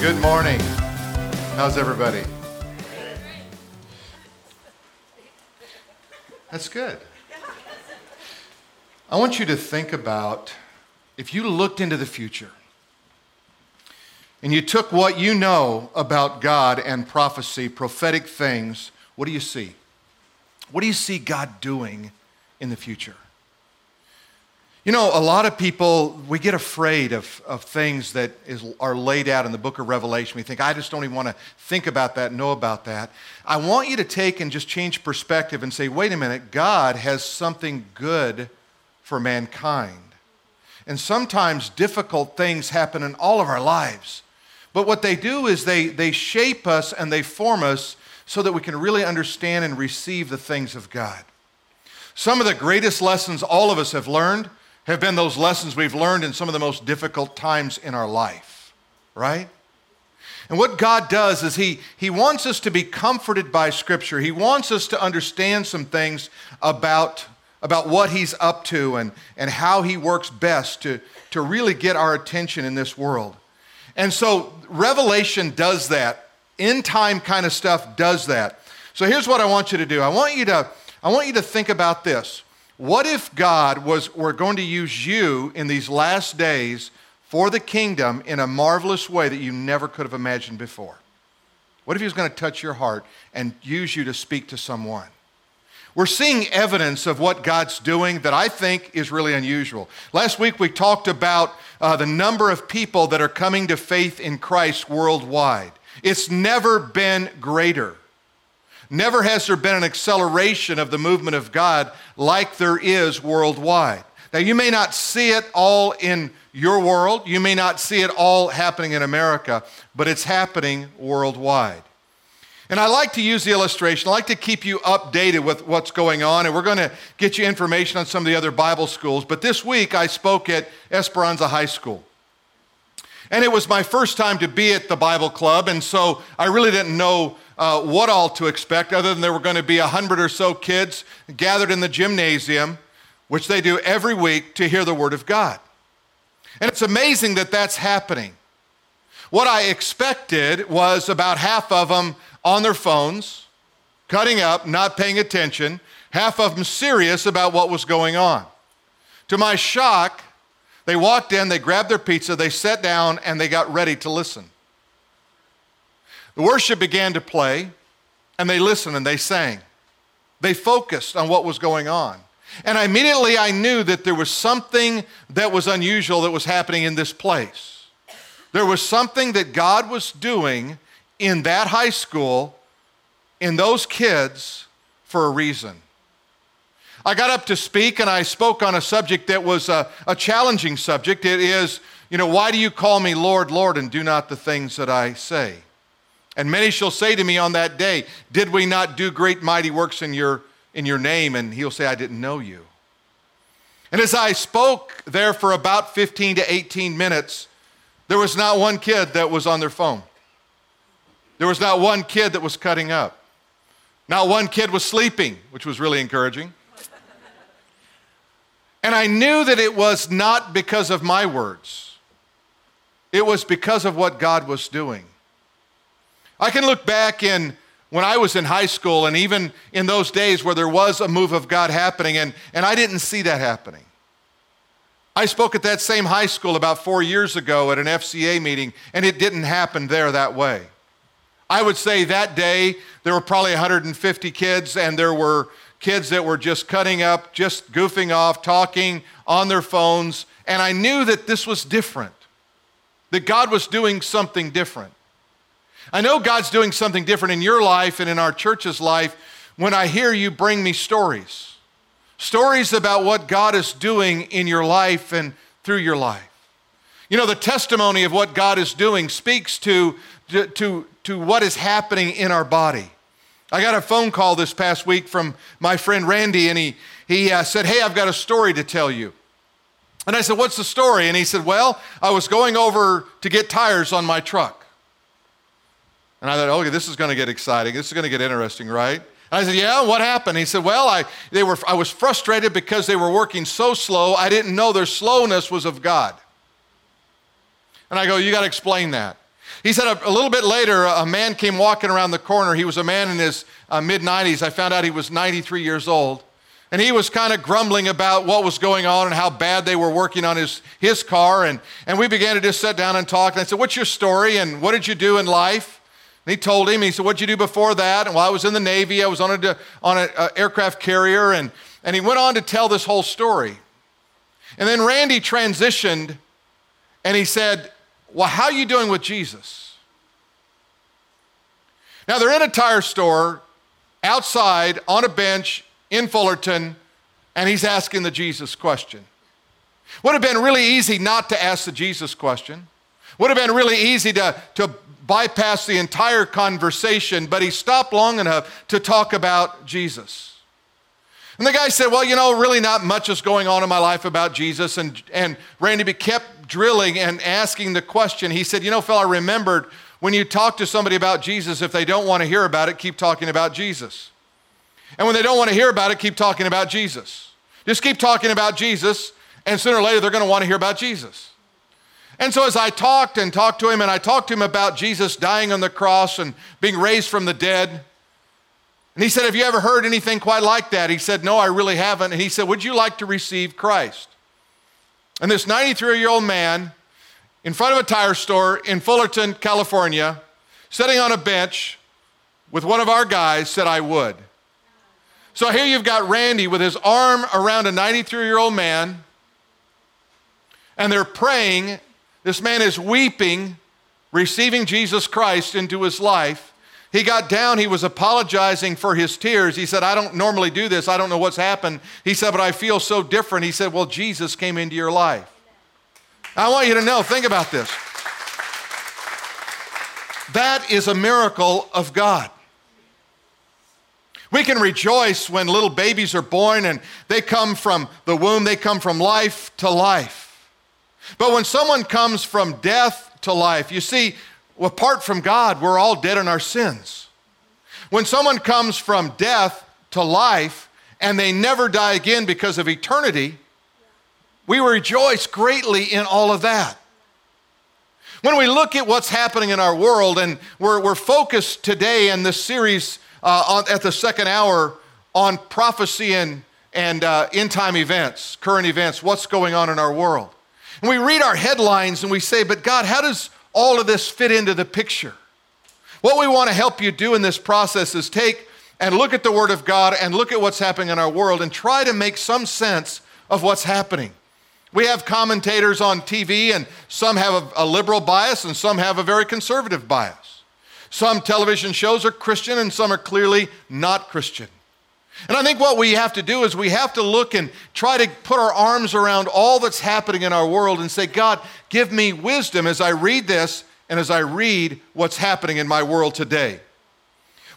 Good morning. How's everybody? That's good. I want you to think about if you looked into the future and you took what you know about God and prophecy, prophetic things, what do you see? What do you see God doing in the future? You know, a lot of people, we get afraid of, of things that is, are laid out in the book of Revelation. We think, I just don't even want to think about that, know about that. I want you to take and just change perspective and say, wait a minute, God has something good for mankind. And sometimes difficult things happen in all of our lives. But what they do is they, they shape us and they form us so that we can really understand and receive the things of God. Some of the greatest lessons all of us have learned have been those lessons we've learned in some of the most difficult times in our life, right? And what God does is he, he wants us to be comforted by Scripture. He wants us to understand some things about, about what He's up to and, and how He works best to, to really get our attention in this world. And so Revelation does that. End time kind of stuff does that. So here's what I want you to do. I want you to, I want you to think about this. What if God was were going to use you in these last days for the kingdom in a marvelous way that you never could have imagined before? What if he was going to touch your heart and use you to speak to someone? We're seeing evidence of what God's doing that I think is really unusual. Last week we talked about uh, the number of people that are coming to faith in Christ worldwide. It's never been greater. Never has there been an acceleration of the movement of God like there is worldwide. Now, you may not see it all in your world, you may not see it all happening in America, but it's happening worldwide. And I like to use the illustration. I like to keep you updated with what's going on, and we're going to get you information on some of the other Bible schools. But this week I spoke at Esperanza High School. And it was my first time to be at the Bible Club, and so I really didn't know uh, what all to expect, other than there were going to be a hundred or so kids gathered in the gymnasium, which they do every week to hear the Word of God. And it's amazing that that's happening. What I expected was about half of them on their phones, cutting up, not paying attention, half of them serious about what was going on. To my shock, they walked in, they grabbed their pizza, they sat down, and they got ready to listen. The worship began to play, and they listened and they sang. They focused on what was going on. And immediately I knew that there was something that was unusual that was happening in this place. There was something that God was doing in that high school, in those kids, for a reason. I got up to speak and I spoke on a subject that was a, a, challenging subject. It is, you know, why do you call me Lord, Lord, and do not the things that I say? And many shall say to me on that day, Did we not do great mighty works in your, in your name? And he'll say, I didn't know you. And as I spoke there for about 15 to 18 minutes, there was not one kid that was on their phone. There was not one kid that was cutting up. Not one kid was sleeping, which was really encouraging. And I knew that it was not because of my words, it was because of what God was doing. I can look back in when I was in high school and even in those days where there was a move of God happening, and, and I didn't see that happening. I spoke at that same high school about four years ago at an FCA meeting, and it didn't happen there that way. I would say that day there were probably 150 kids, and there were kids that were just cutting up, just goofing off, talking on their phones, and I knew that this was different, that God was doing something different. I know God's doing something different in your life and in our church's life when I hear you bring me stories. Stories about what God is doing in your life and through your life. You know, the testimony of what God is doing speaks to, to, to what is happening in our body. I got a phone call this past week from my friend Randy, and he, he uh, said, Hey, I've got a story to tell you. And I said, What's the story? And he said, Well, I was going over to get tires on my truck. And I thought, okay, this is going to get exciting. This is going to get interesting, right? I said, yeah, what happened? He said, well, I, they were, I was frustrated because they were working so slow, I didn't know their slowness was of God. And I go, you got to explain that. He said a, a little bit later, a man came walking around the corner. He was a man in his uh, mid 90s. I found out he was 93 years old. And he was kind of grumbling about what was going on and how bad they were working on his, his car. And, and we began to just sit down and talk. And I said, What's your story? And what did you do in life? And he told him, he said, What'd you do before that? And while I was in the Navy, I was on an on a aircraft carrier. And, and he went on to tell this whole story. And then Randy transitioned and he said, Well, how are you doing with Jesus? Now they're in a tire store outside on a bench in Fullerton, and he's asking the Jesus question. Would have been really easy not to ask the Jesus question. Would have been really easy to, to bypass the entire conversation, but he stopped long enough to talk about Jesus. And the guy said, Well, you know, really not much is going on in my life about Jesus. And, and Randy kept drilling and asking the question. He said, You know, Phil, I remembered when you talk to somebody about Jesus, if they don't want to hear about it, keep talking about Jesus. And when they don't want to hear about it, keep talking about Jesus. Just keep talking about Jesus, and sooner or later they're going to want to hear about Jesus. And so as I talked and talked to him, and I talked to him about Jesus dying on the cross and being raised from the dead, and he said, Have you ever heard anything quite like that? He said, No, I really haven't. And he said, Would you like to receive Christ? And this 93 year old man in front of a tire store in Fullerton, California, sitting on a bench with one of our guys, said, I would. So here you've got Randy with his arm around a 93 year old man, and they're praying. This man is weeping, receiving Jesus Christ into his life. He got down, he was apologizing for his tears. He said, I don't normally do this, I don't know what's happened. He said, but I feel so different. He said, Well, Jesus came into your life. I want you to know, think about this. That is a miracle of God. We can rejoice when little babies are born and they come from the womb, they come from life to life. But when someone comes from death to life, you see, apart from God, we're all dead in our sins. When someone comes from death to life and they never die again because of eternity, we rejoice greatly in all of that. When we look at what's happening in our world, and we're, we're focused today in this series uh, on, at the second hour on prophecy and, and uh, end time events, current events, what's going on in our world. And we read our headlines and we say, but God, how does all of this fit into the picture? What we want to help you do in this process is take and look at the Word of God and look at what's happening in our world and try to make some sense of what's happening. We have commentators on TV, and some have a, a liberal bias and some have a very conservative bias. Some television shows are Christian and some are clearly not Christian. And I think what we have to do is we have to look and try to put our arms around all that's happening in our world and say, God, give me wisdom as I read this and as I read what's happening in my world today.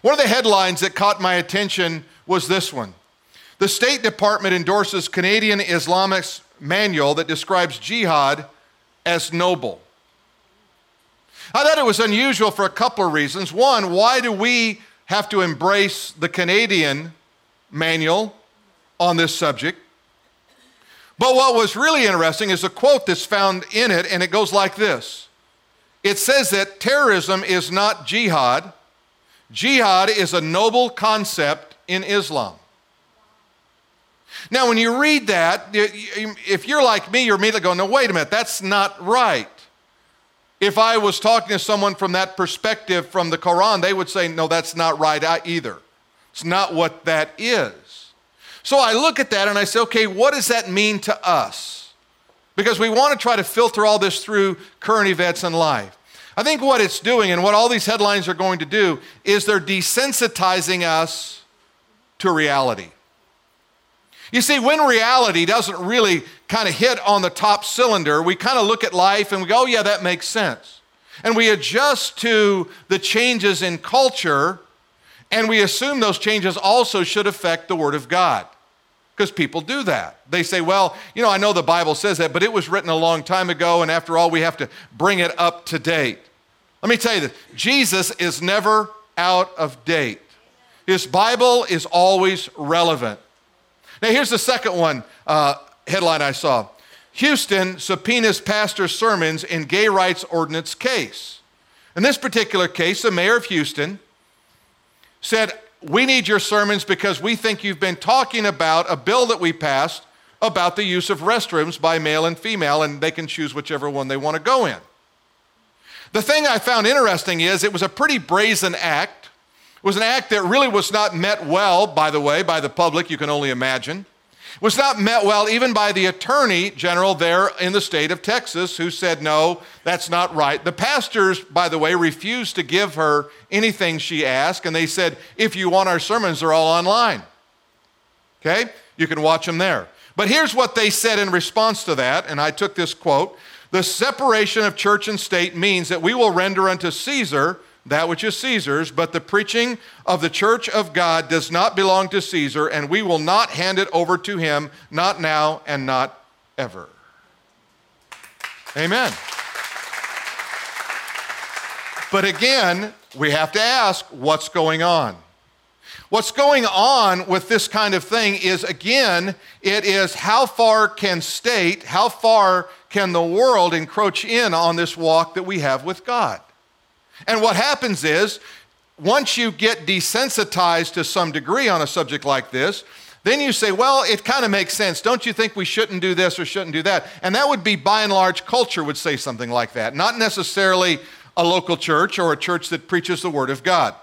One of the headlines that caught my attention was this one The State Department endorses Canadian Islamist manual that describes jihad as noble. I thought it was unusual for a couple of reasons. One, why do we have to embrace the Canadian manual on this subject? But what was really interesting is a quote that's found in it, and it goes like this It says that terrorism is not jihad, jihad is a noble concept in Islam. Now, when you read that, if you're like me, you're immediately going, no, wait a minute, that's not right. If I was talking to someone from that perspective from the Quran, they would say, no, that's not right uh, either. It's not what that is. So I look at that and I say, okay, what does that mean to us? Because we want to try to filter all this through current events in life. I think what it's doing and what all these headlines are going to do is they're desensitizing us to reality. You see, when reality doesn't really kind of hit on the top cylinder, we kind of look at life and we go, oh, yeah, that makes sense. And we adjust to the changes in culture, and we assume those changes also should affect the Word of God. Because people do that. They say, well, you know, I know the Bible says that, but it was written a long time ago, and after all, we have to bring it up to date. Let me tell you this Jesus is never out of date, His Bible is always relevant. Now, here's the second one uh, headline I saw Houston subpoenas pastor's sermons in gay rights ordinance case. In this particular case, the mayor of Houston said, We need your sermons because we think you've been talking about a bill that we passed about the use of restrooms by male and female, and they can choose whichever one they want to go in. The thing I found interesting is it was a pretty brazen act. It was an act that really was not met well, by the way, by the public, you can only imagine. Was not met well even by the attorney general there in the state of Texas, who said, no, that's not right. The pastors, by the way, refused to give her anything she asked, and they said, if you want our sermons, they're all online. Okay? You can watch them there. But here's what they said in response to that, and I took this quote The separation of church and state means that we will render unto Caesar that which is Caesar's, but the preaching of the church of God does not belong to Caesar, and we will not hand it over to him, not now and not ever. Amen. But again, we have to ask what's going on? What's going on with this kind of thing is, again, it is how far can state, how far can the world encroach in on this walk that we have with God? And what happens is, once you get desensitized to some degree on a subject like this, then you say, well, it kind of makes sense. Don't you think we shouldn't do this or shouldn't do that? And that would be by and large, culture would say something like that, not necessarily a local church or a church that preaches the Word of God.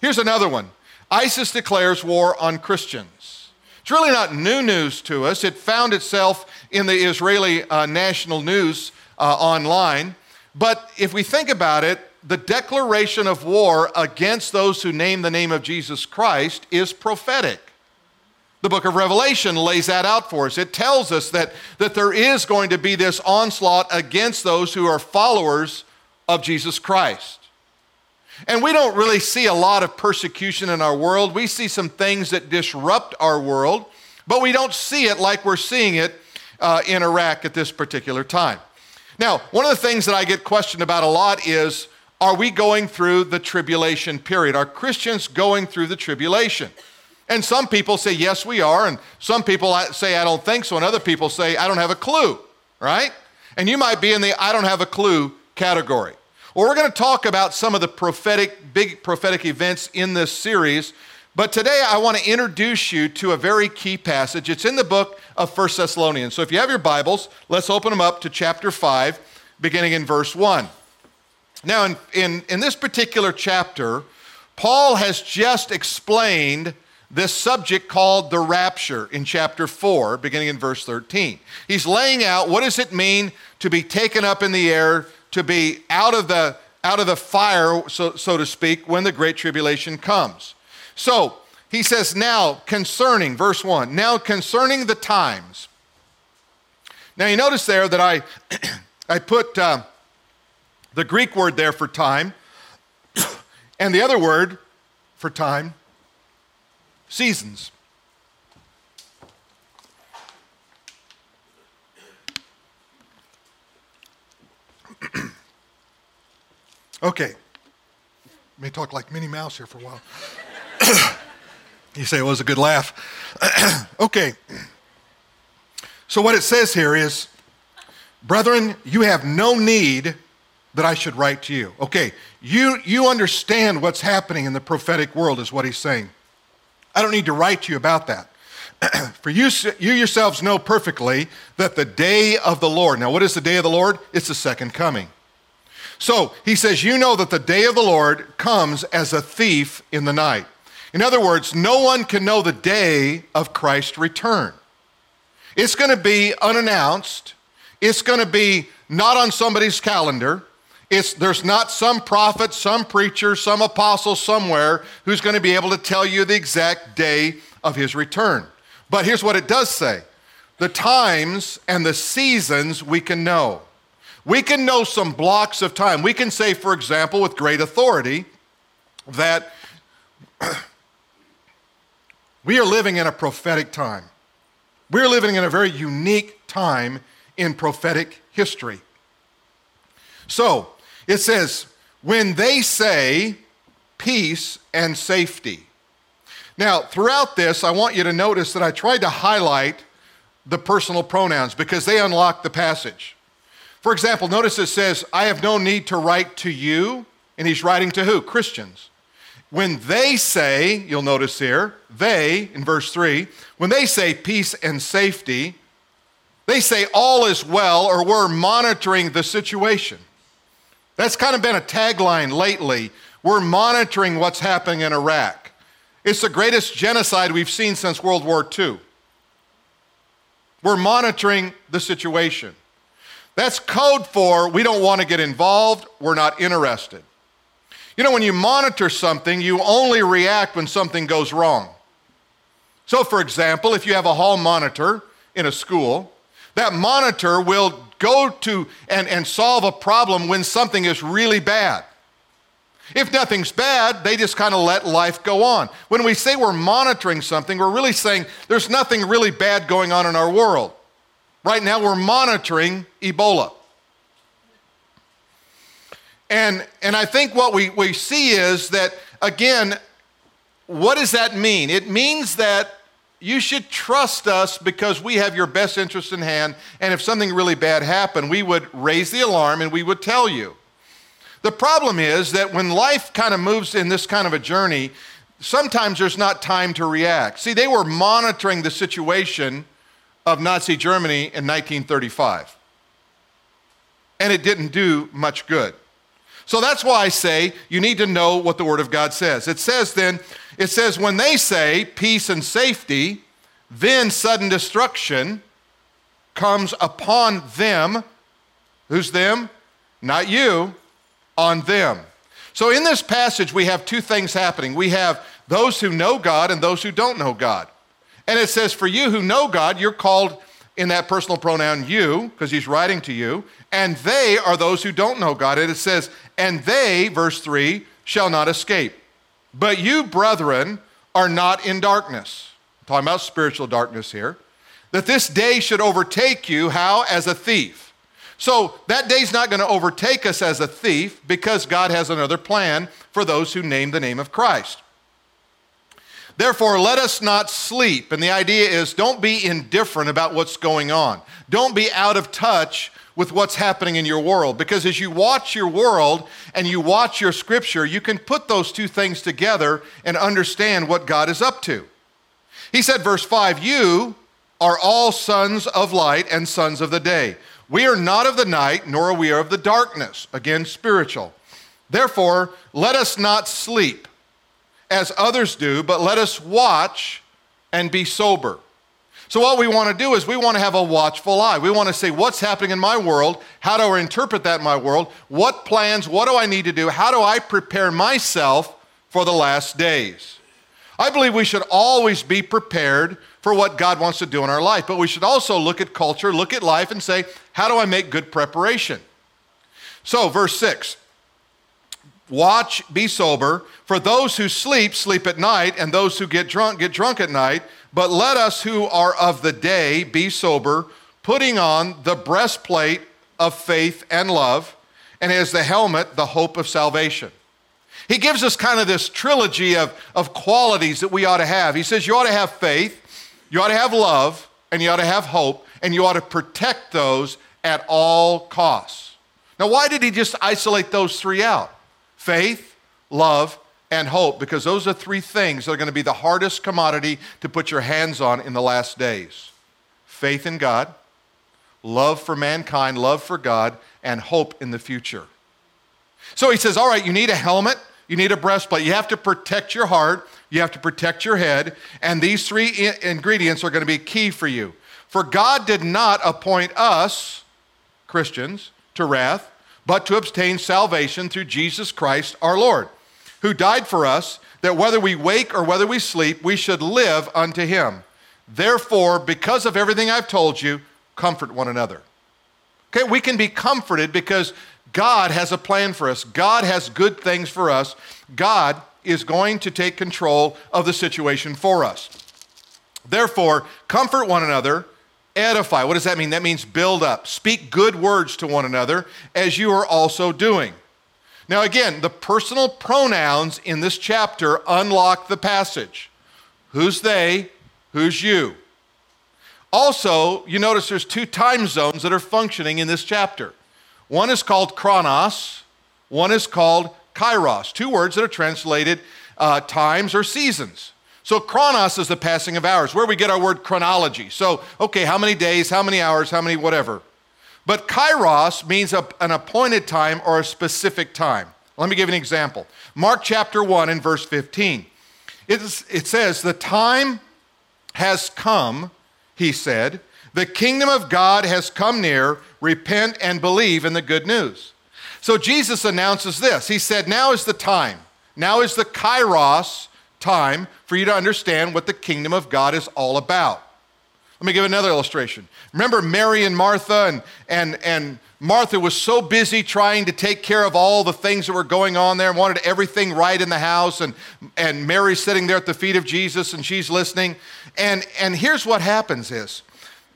Here's another one ISIS declares war on Christians. It's really not new news to us. It found itself in the Israeli uh, national news uh, online. But if we think about it, the declaration of war against those who name the name of Jesus Christ is prophetic. The book of Revelation lays that out for us. It tells us that, that there is going to be this onslaught against those who are followers of Jesus Christ. And we don't really see a lot of persecution in our world. We see some things that disrupt our world, but we don't see it like we're seeing it uh, in Iraq at this particular time. Now, one of the things that I get questioned about a lot is are we going through the tribulation period? Are Christians going through the tribulation? And some people say, yes, we are. And some people uh, say, I don't think so. And other people say, I don't have a clue, right? And you might be in the I don't have a clue category. Well, we're going to talk about some of the prophetic, big prophetic events in this series. But today I want to introduce you to a very key passage. It's in the book of First Thessalonians. So if you have your Bibles, let's open them up to chapter 5, beginning in verse 1. Now, in, in, in this particular chapter, Paul has just explained this subject called the rapture in chapter 4, beginning in verse 13. He's laying out what does it mean to be taken up in the air, to be out of the, out of the fire, so, so to speak, when the great tribulation comes. So he says, now concerning, verse 1, now concerning the times. Now you notice there that I, I put. Uh, the Greek word there for time, and the other word for time, seasons. okay. Let me talk like Minnie Mouse here for a while. you say it was a good laugh. okay. So, what it says here is, brethren, you have no need that I should write to you. Okay, you, you understand what's happening in the prophetic world, is what he's saying. I don't need to write to you about that. For you, you yourselves know perfectly that the day of the Lord, now what is the day of the Lord? It's the second coming. So he says, You know that the day of the Lord comes as a thief in the night. In other words, no one can know the day of Christ's return. It's going to be unannounced, it's going to be not on somebody's calendar. It's, there's not some prophet, some preacher, some apostle somewhere who's going to be able to tell you the exact day of his return. But here's what it does say the times and the seasons we can know. We can know some blocks of time. We can say, for example, with great authority, that we are living in a prophetic time. We're living in a very unique time in prophetic history. So, it says, when they say peace and safety. Now, throughout this, I want you to notice that I tried to highlight the personal pronouns because they unlock the passage. For example, notice it says, I have no need to write to you. And he's writing to who? Christians. When they say, you'll notice here, they, in verse 3, when they say peace and safety, they say all is well or we're monitoring the situation. That's kind of been a tagline lately. We're monitoring what's happening in Iraq. It's the greatest genocide we've seen since World War II. We're monitoring the situation. That's code for we don't want to get involved, we're not interested. You know, when you monitor something, you only react when something goes wrong. So, for example, if you have a hall monitor in a school, that monitor will go to and, and solve a problem when something is really bad. If nothing's bad, they just kind of let life go on. When we say we're monitoring something, we're really saying there's nothing really bad going on in our world. Right now, we're monitoring Ebola. And, and I think what we, we see is that, again, what does that mean? It means that you should trust us because we have your best interest in hand. And if something really bad happened, we would raise the alarm and we would tell you. The problem is that when life kind of moves in this kind of a journey, sometimes there's not time to react. See, they were monitoring the situation of Nazi Germany in 1935, and it didn't do much good. So that's why I say you need to know what the Word of God says. It says then, it says, when they say peace and safety, then sudden destruction comes upon them. Who's them? Not you on them. So in this passage, we have two things happening. We have those who know God and those who don't know God. And it says, for you who know God, you're called in that personal pronoun you, because he's writing to you, and they are those who don't know God. And it says, and they, verse 3, shall not escape. But you, brethren, are not in darkness. I'm talking about spiritual darkness here. That this day should overtake you, how? As a thief. So that day's not going to overtake us as a thief because God has another plan for those who name the name of Christ. Therefore, let us not sleep. And the idea is don't be indifferent about what's going on. Don't be out of touch with what's happening in your world. Because as you watch your world and you watch your scripture, you can put those two things together and understand what God is up to. He said, verse 5 You are all sons of light and sons of the day. We are not of the night, nor are we of the darkness. Again, spiritual. Therefore, let us not sleep as others do, but let us watch and be sober. So, what we want to do is we want to have a watchful eye. We want to say, what's happening in my world? How do I interpret that in my world? What plans? What do I need to do? How do I prepare myself for the last days? I believe we should always be prepared for what God wants to do in our life, but we should also look at culture, look at life, and say, how do I make good preparation? So, verse 6 Watch, be sober, for those who sleep, sleep at night, and those who get drunk, get drunk at night. But let us who are of the day be sober, putting on the breastplate of faith and love, and as the helmet, the hope of salvation. He gives us kind of this trilogy of, of qualities that we ought to have. He says you ought to have faith, you ought to have love, and you ought to have hope, and you ought to protect those at all costs. Now, why did he just isolate those three out? Faith, love, and hope, because those are three things that are going to be the hardest commodity to put your hands on in the last days faith in God, love for mankind, love for God, and hope in the future. So he says, All right, you need a helmet, you need a breastplate. You have to protect your heart. You have to protect your head. And these three I- ingredients are going to be key for you. For God did not appoint us, Christians, to wrath, but to obtain salvation through Jesus Christ our Lord, who died for us, that whether we wake or whether we sleep, we should live unto him. Therefore, because of everything I've told you, comfort one another. Okay, we can be comforted because God has a plan for us. God has good things for us. God is going to take control of the situation for us. Therefore, comfort one another, edify. What does that mean? That means build up. Speak good words to one another as you are also doing. Now, again, the personal pronouns in this chapter unlock the passage. Who's they? Who's you? Also, you notice there's two time zones that are functioning in this chapter. One is called chronos, one is called kairos, two words that are translated uh, times or seasons. So chronos is the passing of hours, where we get our word chronology. So, okay, how many days, how many hours, how many whatever. But kairos means a, an appointed time or a specific time. Let me give an example. Mark chapter 1 and verse 15. It, is, it says, The time has come, he said. The kingdom of God has come near. Repent and believe in the good news. So Jesus announces this. He said, Now is the time. Now is the kairos time for you to understand what the kingdom of God is all about. Let me give another illustration. Remember Mary and Martha, and, and, and Martha was so busy trying to take care of all the things that were going on there and wanted everything right in the house, and, and Mary's sitting there at the feet of Jesus and she's listening. And, and here's what happens is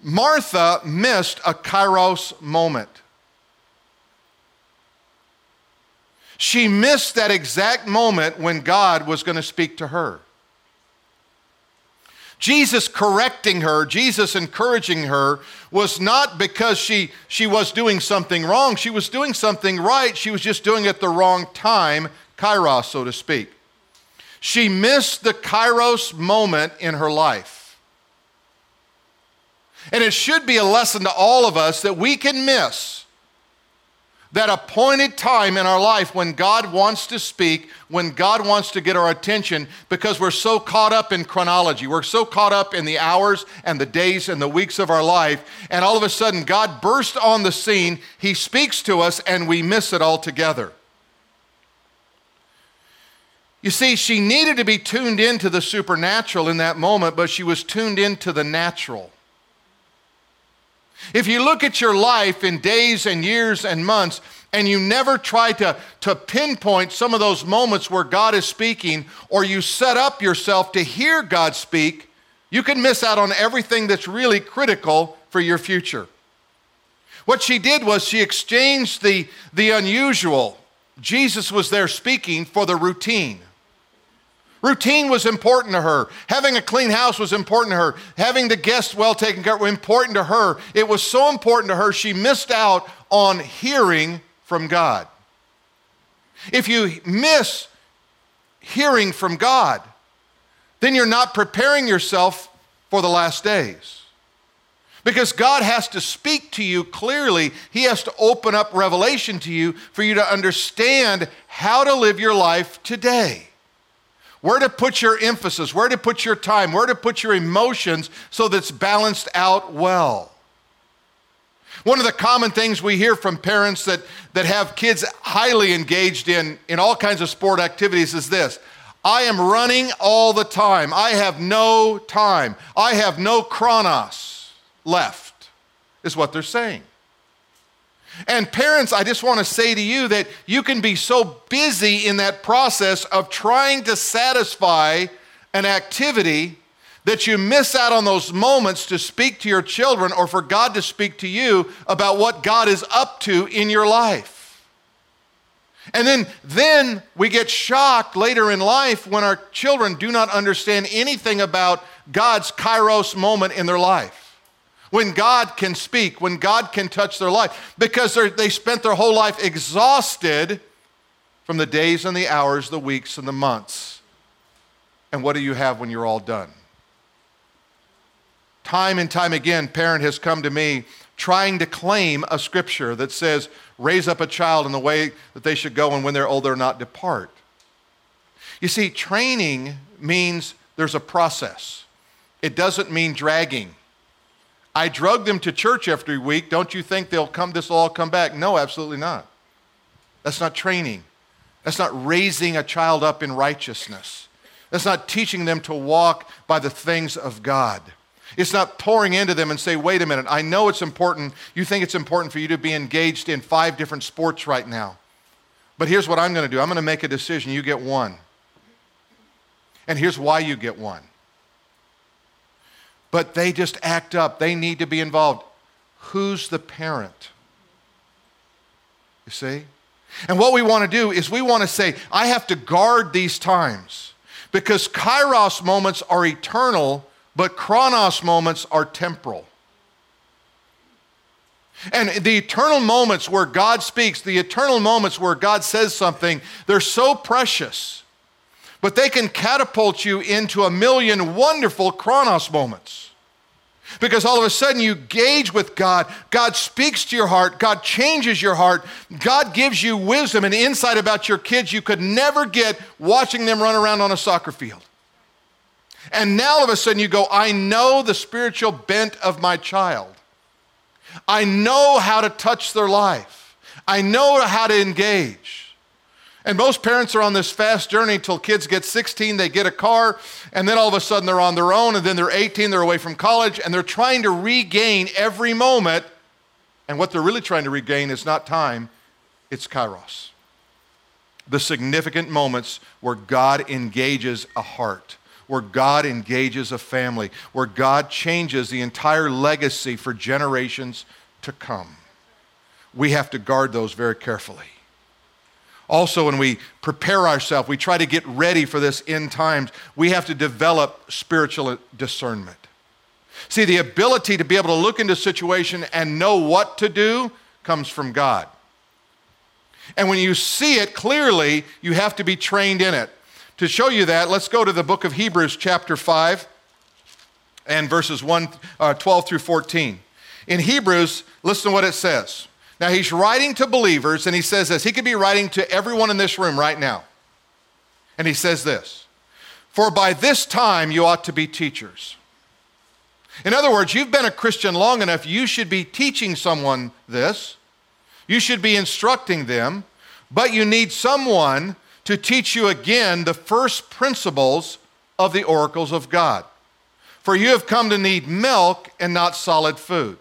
Martha missed a kairos moment. She missed that exact moment when God was going to speak to her. Jesus correcting her, Jesus encouraging her, was not because she, she was doing something wrong. She was doing something right. She was just doing it the wrong time, kairos, so to speak. She missed the kairos moment in her life. And it should be a lesson to all of us that we can miss that appointed time in our life when God wants to speak, when God wants to get our attention, because we're so caught up in chronology. We're so caught up in the hours and the days and the weeks of our life. And all of a sudden, God bursts on the scene. He speaks to us, and we miss it altogether. You see, she needed to be tuned into the supernatural in that moment, but she was tuned into the natural. If you look at your life in days and years and months, and you never try to, to pinpoint some of those moments where God is speaking, or you set up yourself to hear God speak, you can miss out on everything that's really critical for your future. What she did was she exchanged the, the unusual, Jesus was there speaking, for the routine. Routine was important to her. Having a clean house was important to her. Having the guests well taken care of was important to her. It was so important to her, she missed out on hearing from God. If you miss hearing from God, then you're not preparing yourself for the last days. Because God has to speak to you clearly. He has to open up revelation to you for you to understand how to live your life today where to put your emphasis, where to put your time, where to put your emotions so that's balanced out well. One of the common things we hear from parents that, that have kids highly engaged in, in all kinds of sport activities is this I am running all the time. I have no time. I have no chronos left, is what they're saying. And parents, I just want to say to you that you can be so busy in that process of trying to satisfy an activity that you miss out on those moments to speak to your children or for God to speak to you about what God is up to in your life. And then, then we get shocked later in life when our children do not understand anything about God's kairos moment in their life when God can speak, when God can touch their life, because they spent their whole life exhausted from the days and the hours, the weeks and the months. And what do you have when you're all done? Time and time again, parent has come to me trying to claim a scripture that says, raise up a child in the way that they should go, and when they're old, they're not depart. You see, training means there's a process, it doesn't mean dragging. I drug them to church every week. Don't you think they'll come, this will all come back? No, absolutely not. That's not training. That's not raising a child up in righteousness. That's not teaching them to walk by the things of God. It's not pouring into them and say, wait a minute, I know it's important. You think it's important for you to be engaged in five different sports right now. But here's what I'm going to do I'm going to make a decision. You get one. And here's why you get one but they just act up. They need to be involved. Who's the parent? You see? And what we want to do is we want to say, I have to guard these times because kairos moments are eternal, but chronos moments are temporal. And the eternal moments where God speaks, the eternal moments where God says something, they're so precious. But they can catapult you into a million wonderful chronos moments. Because all of a sudden you gauge with God, God speaks to your heart, God changes your heart, God gives you wisdom and insight about your kids you could never get watching them run around on a soccer field. And now all of a sudden you go, I know the spiritual bent of my child. I know how to touch their life. I know how to engage. And most parents are on this fast journey until kids get 16, they get a car, and then all of a sudden they're on their own, and then they're 18, they're away from college, and they're trying to regain every moment. And what they're really trying to regain is not time, it's kairos. The significant moments where God engages a heart, where God engages a family, where God changes the entire legacy for generations to come. We have to guard those very carefully. Also, when we prepare ourselves, we try to get ready for this end times, we have to develop spiritual discernment. See, the ability to be able to look into a situation and know what to do comes from God. And when you see it clearly, you have to be trained in it. To show you that, let's go to the book of Hebrews, chapter 5, and verses 1, uh, 12 through 14. In Hebrews, listen to what it says. Now, he's writing to believers, and he says this. He could be writing to everyone in this room right now. And he says this For by this time you ought to be teachers. In other words, you've been a Christian long enough, you should be teaching someone this. You should be instructing them, but you need someone to teach you again the first principles of the oracles of God. For you have come to need milk and not solid food.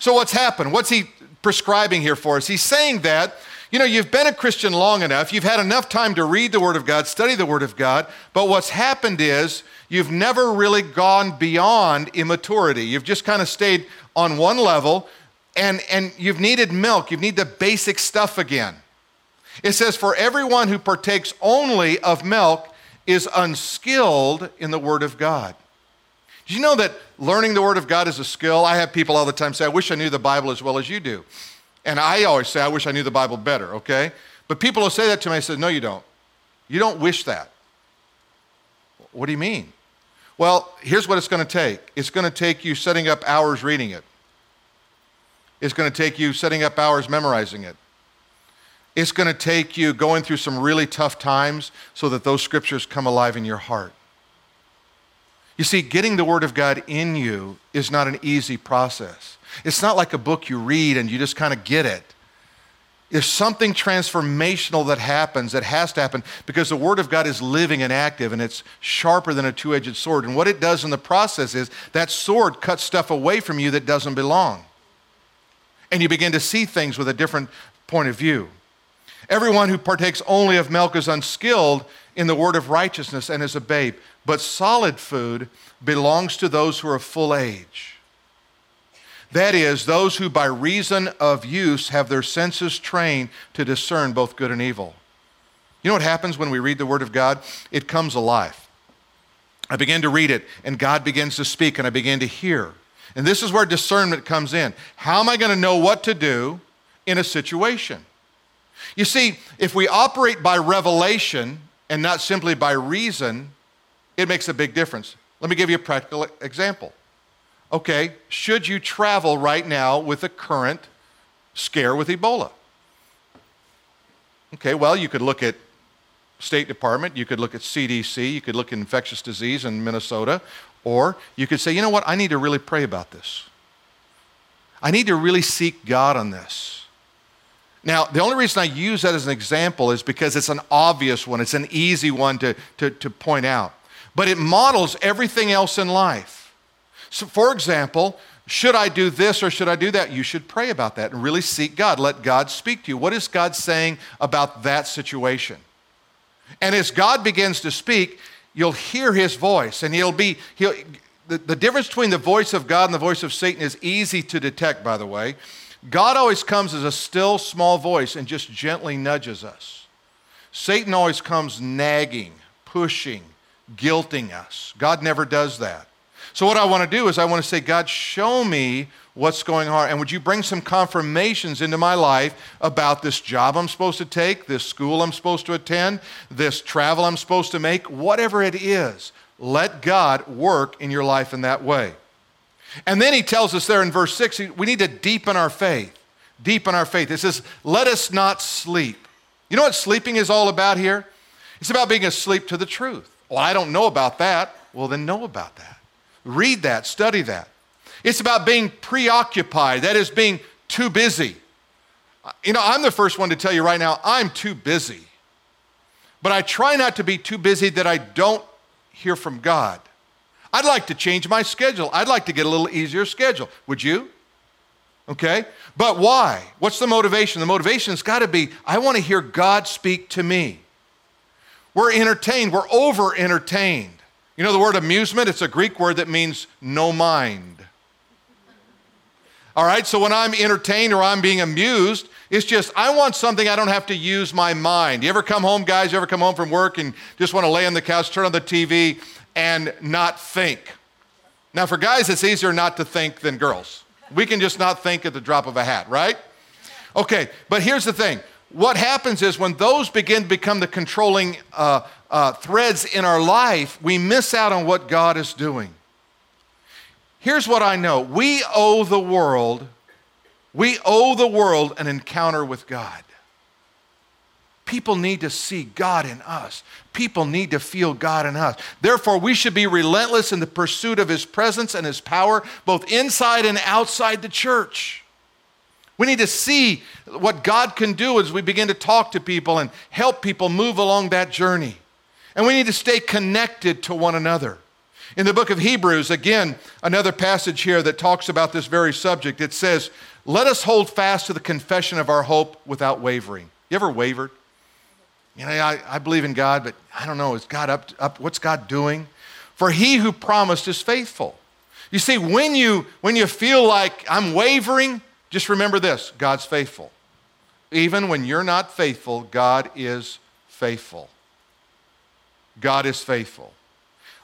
So, what's happened? What's he prescribing here for us. He's saying that, you know, you've been a Christian long enough, you've had enough time to read the Word of God, study the Word of God, but what's happened is you've never really gone beyond immaturity. You've just kind of stayed on one level and, and you've needed milk, you need the basic stuff again. It says, For everyone who partakes only of milk is unskilled in the Word of God. Do you know that learning the Word of God is a skill? I have people all the time say, I wish I knew the Bible as well as you do. And I always say, I wish I knew the Bible better, okay? But people will say that to me. I said, No, you don't. You don't wish that. What do you mean? Well, here's what it's going to take it's going to take you setting up hours reading it, it's going to take you setting up hours memorizing it. It's going to take you going through some really tough times so that those scriptures come alive in your heart. You see, getting the Word of God in you is not an easy process. It's not like a book you read and you just kind of get it. There's something transformational that happens that has to happen because the Word of God is living and active and it's sharper than a two edged sword. And what it does in the process is that sword cuts stuff away from you that doesn't belong. And you begin to see things with a different point of view. Everyone who partakes only of milk is unskilled in the word of righteousness and is a babe but solid food belongs to those who are full age. That is, those who by reason of use have their senses trained to discern both good and evil. You know what happens when we read the Word of God? It comes alive. I begin to read it, and God begins to speak, and I begin to hear. And this is where discernment comes in. How am I going to know what to do in a situation? You see, if we operate by revelation and not simply by reason, it makes a big difference. Let me give you a practical example. Okay, should you travel right now with the current scare with Ebola? Okay, well, you could look at State Department, you could look at CDC, you could look at infectious disease in Minnesota, or you could say, you know what, I need to really pray about this. I need to really seek God on this. Now, the only reason I use that as an example is because it's an obvious one, it's an easy one to, to, to point out but it models everything else in life. So, for example, should I do this or should I do that? You should pray about that and really seek God. Let God speak to you. What is God saying about that situation? And as God begins to speak, you'll hear his voice and he'll be, he'll, the, the difference between the voice of God and the voice of Satan is easy to detect, by the way. God always comes as a still, small voice and just gently nudges us. Satan always comes nagging, pushing, guilting us. God never does that. So, what I want to do is, I want to say, God, show me what's going on? And would you bring some confirmations into my life about this job I'm supposed to take, this school I'm supposed to attend, this travel I'm supposed to make, whatever it is? Let God work in your life in that way. And then he tells us there in verse 6 we need to deepen our faith. Deepen our faith. It says, let us not sleep. You know what sleeping is all about here? It's about being asleep to the truth. Well, I don't know about that. Well, then know about that. Read that, study that. It's about being preoccupied, that is, being too busy. You know, I'm the first one to tell you right now, I'm too busy. But I try not to be too busy that I don't hear from God. I'd like to change my schedule. I'd like to get a little easier schedule. Would you? Okay? But why? What's the motivation? The motivation has got to be I want to hear God speak to me. We're entertained, we're over entertained. You know the word amusement? It's a Greek word that means no mind. All right, so when I'm entertained or I'm being amused, it's just I want something I don't have to use my mind. You ever come home, guys? You ever come home from work and just want to lay on the couch, turn on the TV, and not think? Now, for guys, it's easier not to think than girls. We can just not think at the drop of a hat, right? Okay, but here's the thing. What happens is when those begin to become the controlling uh, uh, threads in our life, we miss out on what God is doing. Here's what I know we owe the world, we owe the world an encounter with God. People need to see God in us. People need to feel God in us. Therefore, we should be relentless in the pursuit of His presence and His power, both inside and outside the church. We need to see what God can do as we begin to talk to people and help people move along that journey. And we need to stay connected to one another. In the book of Hebrews, again, another passage here that talks about this very subject, it says, Let us hold fast to the confession of our hope without wavering. You ever wavered? You know, I, I believe in God, but I don't know, is God up, up, what's God doing? For he who promised is faithful. You see, when you, when you feel like I'm wavering, just remember this God's faithful. Even when you're not faithful, God is faithful. God is faithful.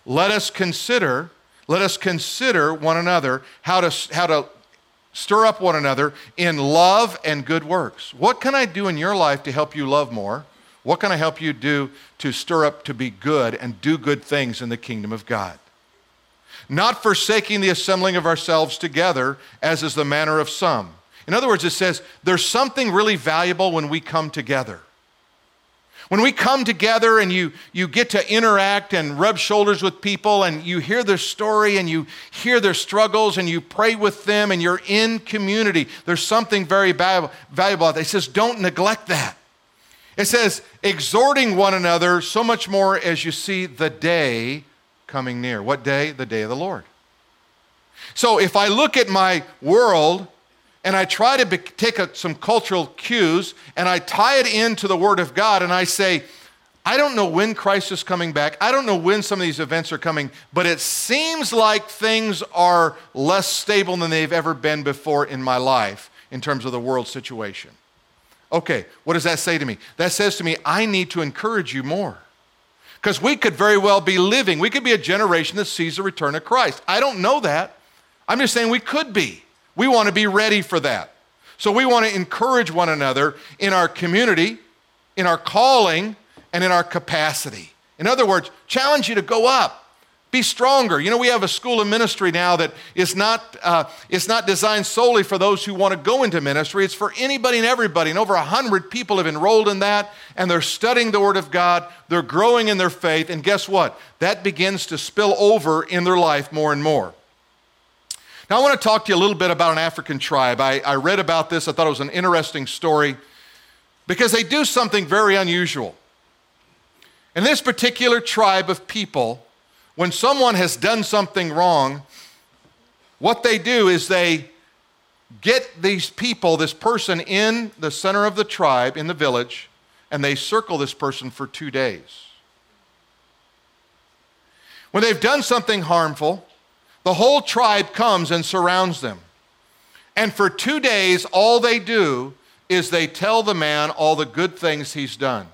Let us consider, let us consider one another how to, how to stir up one another in love and good works. What can I do in your life to help you love more? What can I help you do to stir up to be good and do good things in the kingdom of God? Not forsaking the assembling of ourselves together, as is the manner of some. In other words, it says there's something really valuable when we come together. When we come together and you, you get to interact and rub shoulders with people and you hear their story and you hear their struggles and you pray with them and you're in community, there's something very valuable, valuable. It says, don't neglect that. It says, exhorting one another so much more as you see the day coming near. What day? The day of the Lord. So if I look at my world and I try to be, take a, some cultural cues and I tie it into the Word of God and I say, I don't know when Christ is coming back. I don't know when some of these events are coming, but it seems like things are less stable than they've ever been before in my life in terms of the world situation. Okay, what does that say to me? That says to me, I need to encourage you more. Because we could very well be living, we could be a generation that sees the return of Christ. I don't know that. I'm just saying we could be. We want to be ready for that. So we want to encourage one another in our community, in our calling, and in our capacity. In other words, challenge you to go up. Be stronger. You know, we have a school of ministry now that is not, uh, it's not designed solely for those who want to go into ministry. It's for anybody and everybody. And over 100 people have enrolled in that, and they're studying the Word of God. They're growing in their faith. And guess what? That begins to spill over in their life more and more. Now, I want to talk to you a little bit about an African tribe. I, I read about this, I thought it was an interesting story because they do something very unusual. In this particular tribe of people, when someone has done something wrong, what they do is they get these people, this person in the center of the tribe, in the village, and they circle this person for two days. When they've done something harmful, the whole tribe comes and surrounds them. And for two days, all they do is they tell the man all the good things he's done.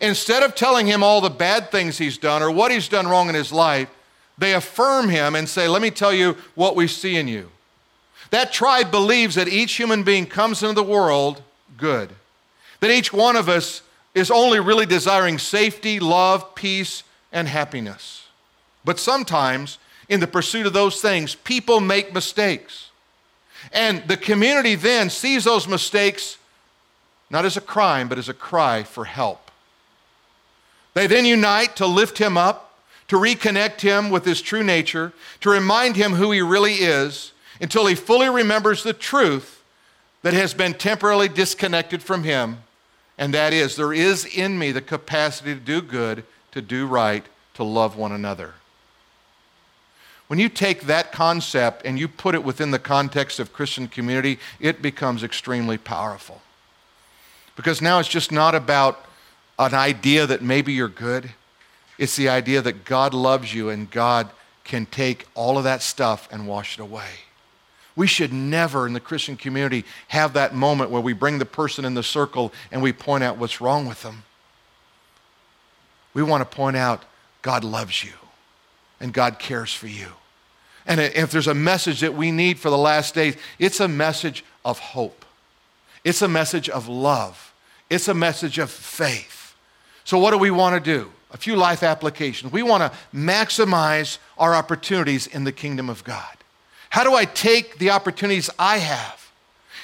Instead of telling him all the bad things he's done or what he's done wrong in his life, they affirm him and say, Let me tell you what we see in you. That tribe believes that each human being comes into the world good, that each one of us is only really desiring safety, love, peace, and happiness. But sometimes, in the pursuit of those things, people make mistakes. And the community then sees those mistakes not as a crime, but as a cry for help. They then unite to lift him up, to reconnect him with his true nature, to remind him who he really is, until he fully remembers the truth that has been temporarily disconnected from him. And that is, there is in me the capacity to do good, to do right, to love one another. When you take that concept and you put it within the context of Christian community, it becomes extremely powerful. Because now it's just not about an idea that maybe you're good. It's the idea that God loves you and God can take all of that stuff and wash it away. We should never in the Christian community have that moment where we bring the person in the circle and we point out what's wrong with them. We want to point out God loves you and God cares for you. And if there's a message that we need for the last days, it's a message of hope. It's a message of love. It's a message of faith. So, what do we want to do? A few life applications. We want to maximize our opportunities in the kingdom of God. How do I take the opportunities I have?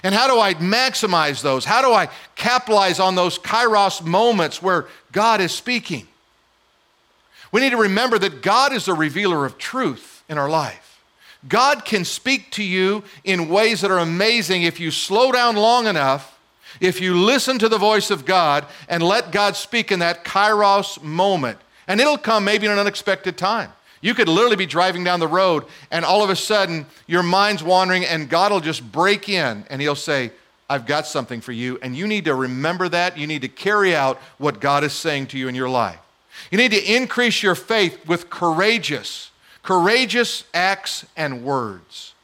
And how do I maximize those? How do I capitalize on those kairos moments where God is speaking? We need to remember that God is the revealer of truth in our life. God can speak to you in ways that are amazing if you slow down long enough if you listen to the voice of God and let God speak in that kairos moment, and it'll come maybe in an unexpected time. You could literally be driving down the road, and all of a sudden, your mind's wandering, and God will just break in and He'll say, I've got something for you. And you need to remember that. You need to carry out what God is saying to you in your life. You need to increase your faith with courageous, courageous acts and words.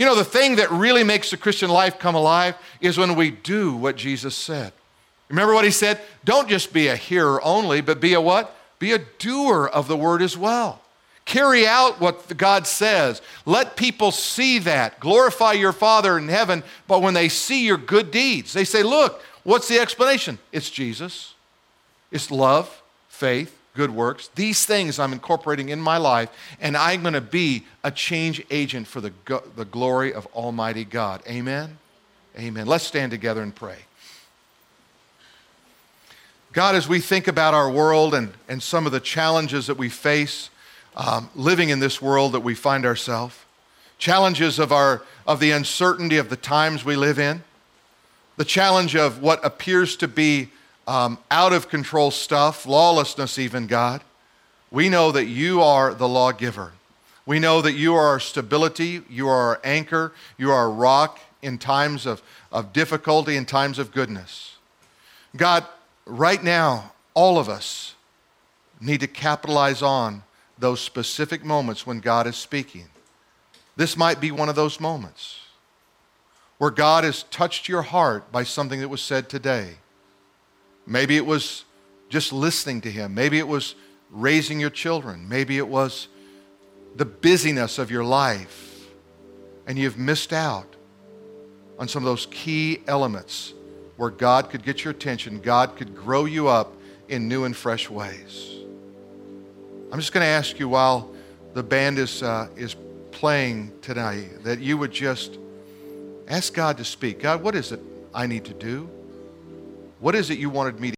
You know, the thing that really makes the Christian life come alive is when we do what Jesus said. Remember what he said? Don't just be a hearer only, but be a what? Be a doer of the word as well. Carry out what God says. Let people see that. Glorify your Father in heaven, but when they see your good deeds, they say, Look, what's the explanation? It's Jesus. It's love, faith, good works. These things I'm incorporating in my life, and I'm going to be a change agent for the, go- the glory of Almighty God. Amen? Amen. Let's stand together and pray. God, as we think about our world and, and some of the challenges that we face um, living in this world that we find ourselves, challenges of, our, of the uncertainty of the times we live in, the challenge of what appears to be um, out of control stuff, lawlessness, even, God. We know that you are the lawgiver. We know that you are our stability, you are our anchor, you are our rock in times of, of difficulty, in times of goodness. God, right now, all of us need to capitalize on those specific moments when God is speaking. This might be one of those moments where God has touched your heart by something that was said today. Maybe it was just listening to Him. Maybe it was raising your children. Maybe it was the busyness of your life. And you've missed out on some of those key elements where God could get your attention, God could grow you up in new and fresh ways. I'm just going to ask you while the band is, uh, is playing tonight that you would just ask God to speak. God, what is it I need to do? What is it you wanted me to